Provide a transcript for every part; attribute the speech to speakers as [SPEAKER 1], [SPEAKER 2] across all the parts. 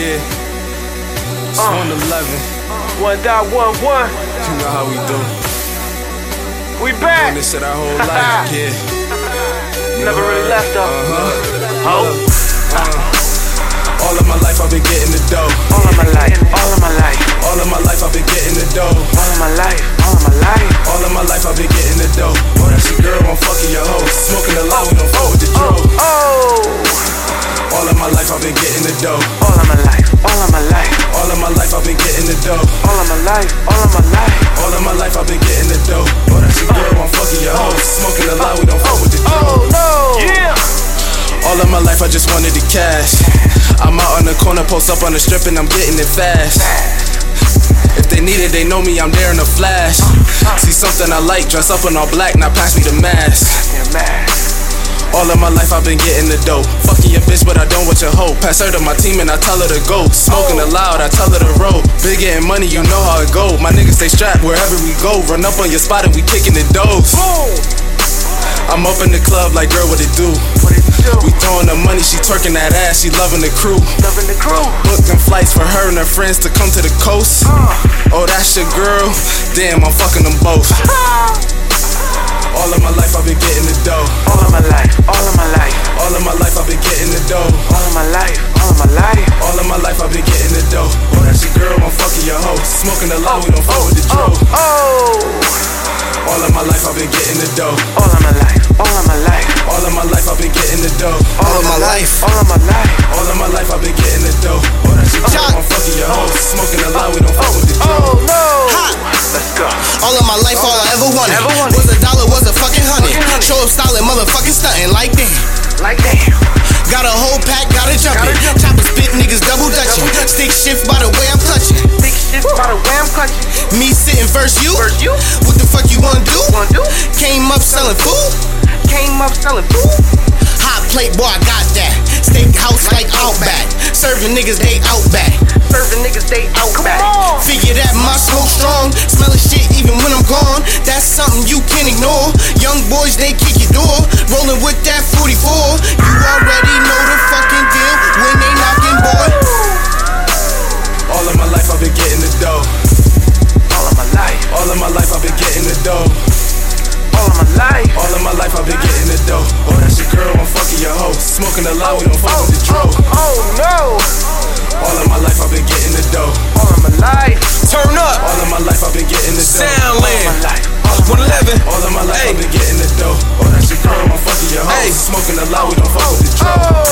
[SPEAKER 1] Yeah. It's
[SPEAKER 2] Uh.
[SPEAKER 1] on 11.
[SPEAKER 2] One dot one one.
[SPEAKER 1] You know how we do.
[SPEAKER 2] We
[SPEAKER 1] Doing
[SPEAKER 2] back.
[SPEAKER 1] this shit our whole life. Yeah.
[SPEAKER 2] Never really left though.
[SPEAKER 1] Uh-huh.
[SPEAKER 2] Oh,
[SPEAKER 1] Uh, all of my life I've been getting the dough.
[SPEAKER 2] all of my life, all of my life,
[SPEAKER 1] All of my life I've been getting the dough.
[SPEAKER 2] all of my life, all of my life.
[SPEAKER 1] All of my life I've been getting the dough. Oh, that's your girl, I'm fucking your hoe. Smoking the loud, we don't fuck with the
[SPEAKER 2] Oh, oh,
[SPEAKER 1] All of my life I've been getting the dough. Just wanted the cash. I'm out on the corner, post up on the strip, and I'm getting it fast. If they need it, they know me, I'm there in a flash. See something I like, dress up in all black, now pass me the mask. All of my life I've been getting the dope. Fucking your bitch, but I don't want your hoe. Pass her to my team and I tell her to go. Smoking the loud, I tell her to roll. Big getting money, you know how it go. My niggas stay strapped wherever we go. Run up on your spot and we kicking the doors. I'm up in the club like, girl, what it do?
[SPEAKER 2] What did do?
[SPEAKER 1] We throwing the money, she twerking that ass, she loving the crew.
[SPEAKER 2] Loving the crew.
[SPEAKER 1] Booking flights for her and her friends to come to the coast. Uh. Oh, that's your girl? Damn, I'm fucking them both. All of my life I've been getting the dough.
[SPEAKER 2] All of my life, all of my life,
[SPEAKER 1] All of my life I've been getting the dough.
[SPEAKER 2] all of my life, all of my life.
[SPEAKER 1] All of my life I've been getting the dough. Oh, that's your girl, I'm fucking your hoe. Smoking the loud, we don't fuck
[SPEAKER 2] oh,
[SPEAKER 1] my life I've been getting the dough.
[SPEAKER 2] all of my life, all of my life,
[SPEAKER 1] All of my life I've been getting the dough.
[SPEAKER 2] all of my life, all of my life.
[SPEAKER 1] All of my life I've been getting the dough. Oh, that's your girl, I'm fucking your hoe. Smoking the loud, we don't fuck with the dro.
[SPEAKER 2] Oh no.
[SPEAKER 3] Ha!
[SPEAKER 2] Let's go.
[SPEAKER 3] All of my life, all I ever wanted,
[SPEAKER 2] Ever wanted.
[SPEAKER 3] was a dollar, was a fucking hundred. Show up styling, motherfucking stunting like damn.
[SPEAKER 2] Like damn.
[SPEAKER 3] Got a whole pack, gotta jump
[SPEAKER 2] Gotta
[SPEAKER 3] it.
[SPEAKER 2] jump it.
[SPEAKER 3] Chopper spit, niggas double dutching. Stick shift by the way I'm clutching.
[SPEAKER 2] Big shit by the way I'm clutching.
[SPEAKER 3] Me sitting verse you.
[SPEAKER 2] Verse you.
[SPEAKER 3] Selling food.
[SPEAKER 2] Came up selling food.
[SPEAKER 3] Hot plate, boy, I got that. Steakhouse like Outback. Serving niggas, they Outback.
[SPEAKER 2] Serving niggas they out Come on.
[SPEAKER 1] Smoking the loud, we don't fuck with the dro.
[SPEAKER 2] Oh, oh no.
[SPEAKER 1] All of my life I've been getting the dough.
[SPEAKER 2] All of my life,
[SPEAKER 4] Turn up,
[SPEAKER 1] All of my life I've been getting the dough.
[SPEAKER 2] all of my
[SPEAKER 4] Soundland,
[SPEAKER 2] life, all of my
[SPEAKER 4] 111.
[SPEAKER 1] All of my life
[SPEAKER 4] Hey.
[SPEAKER 1] I've been getting the dough. Oh, that's your girl, I'm fucking your hoe. Smoking the loud, we don't fuck with the oh. dro.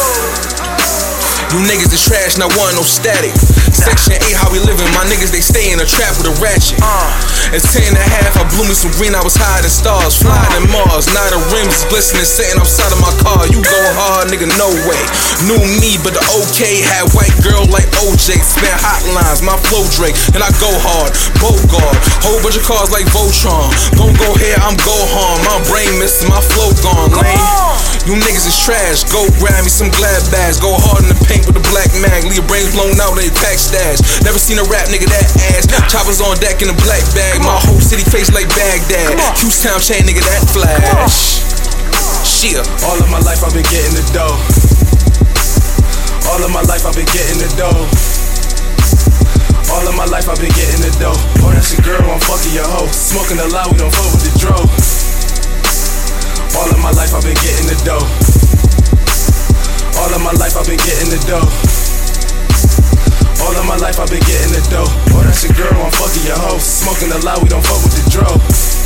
[SPEAKER 4] You niggas is trash, not one no static. Section 8, how we living? My niggas, they stay in a trap with a ratchet. Uh. At 10 and a half, I blew me some green, I was higher than stars. Flying in Mars, now the rims glistening, sitting outside of my car. You go hard, nigga, no way. Knew me, but the OK had white girl like OJ. Spent hotlines, my flow Drake, and I go hard. Bogart, whole bunch of cars like Voltron. Gon' go here, I'm go hard. My brain missing, my flow gone, lame. You niggas is trash. Go grab me some glad bags. Go hard in the paint with a black mag. Leave your brains blown out, they pack stash. Never seen a rap nigga that ass. Choppers on deck in a black bag. My whole city face like Baghdad. Q-Town chain nigga that flash. Shit.
[SPEAKER 1] All of my life I've been getting the dough. All of my life I've been getting the dough. All of my life I've been getting dough. All of my life I've been getting the dough. Oh, that's your girl, I'm fucking your hoe. Smoking the loud, we don't fuck with the dro.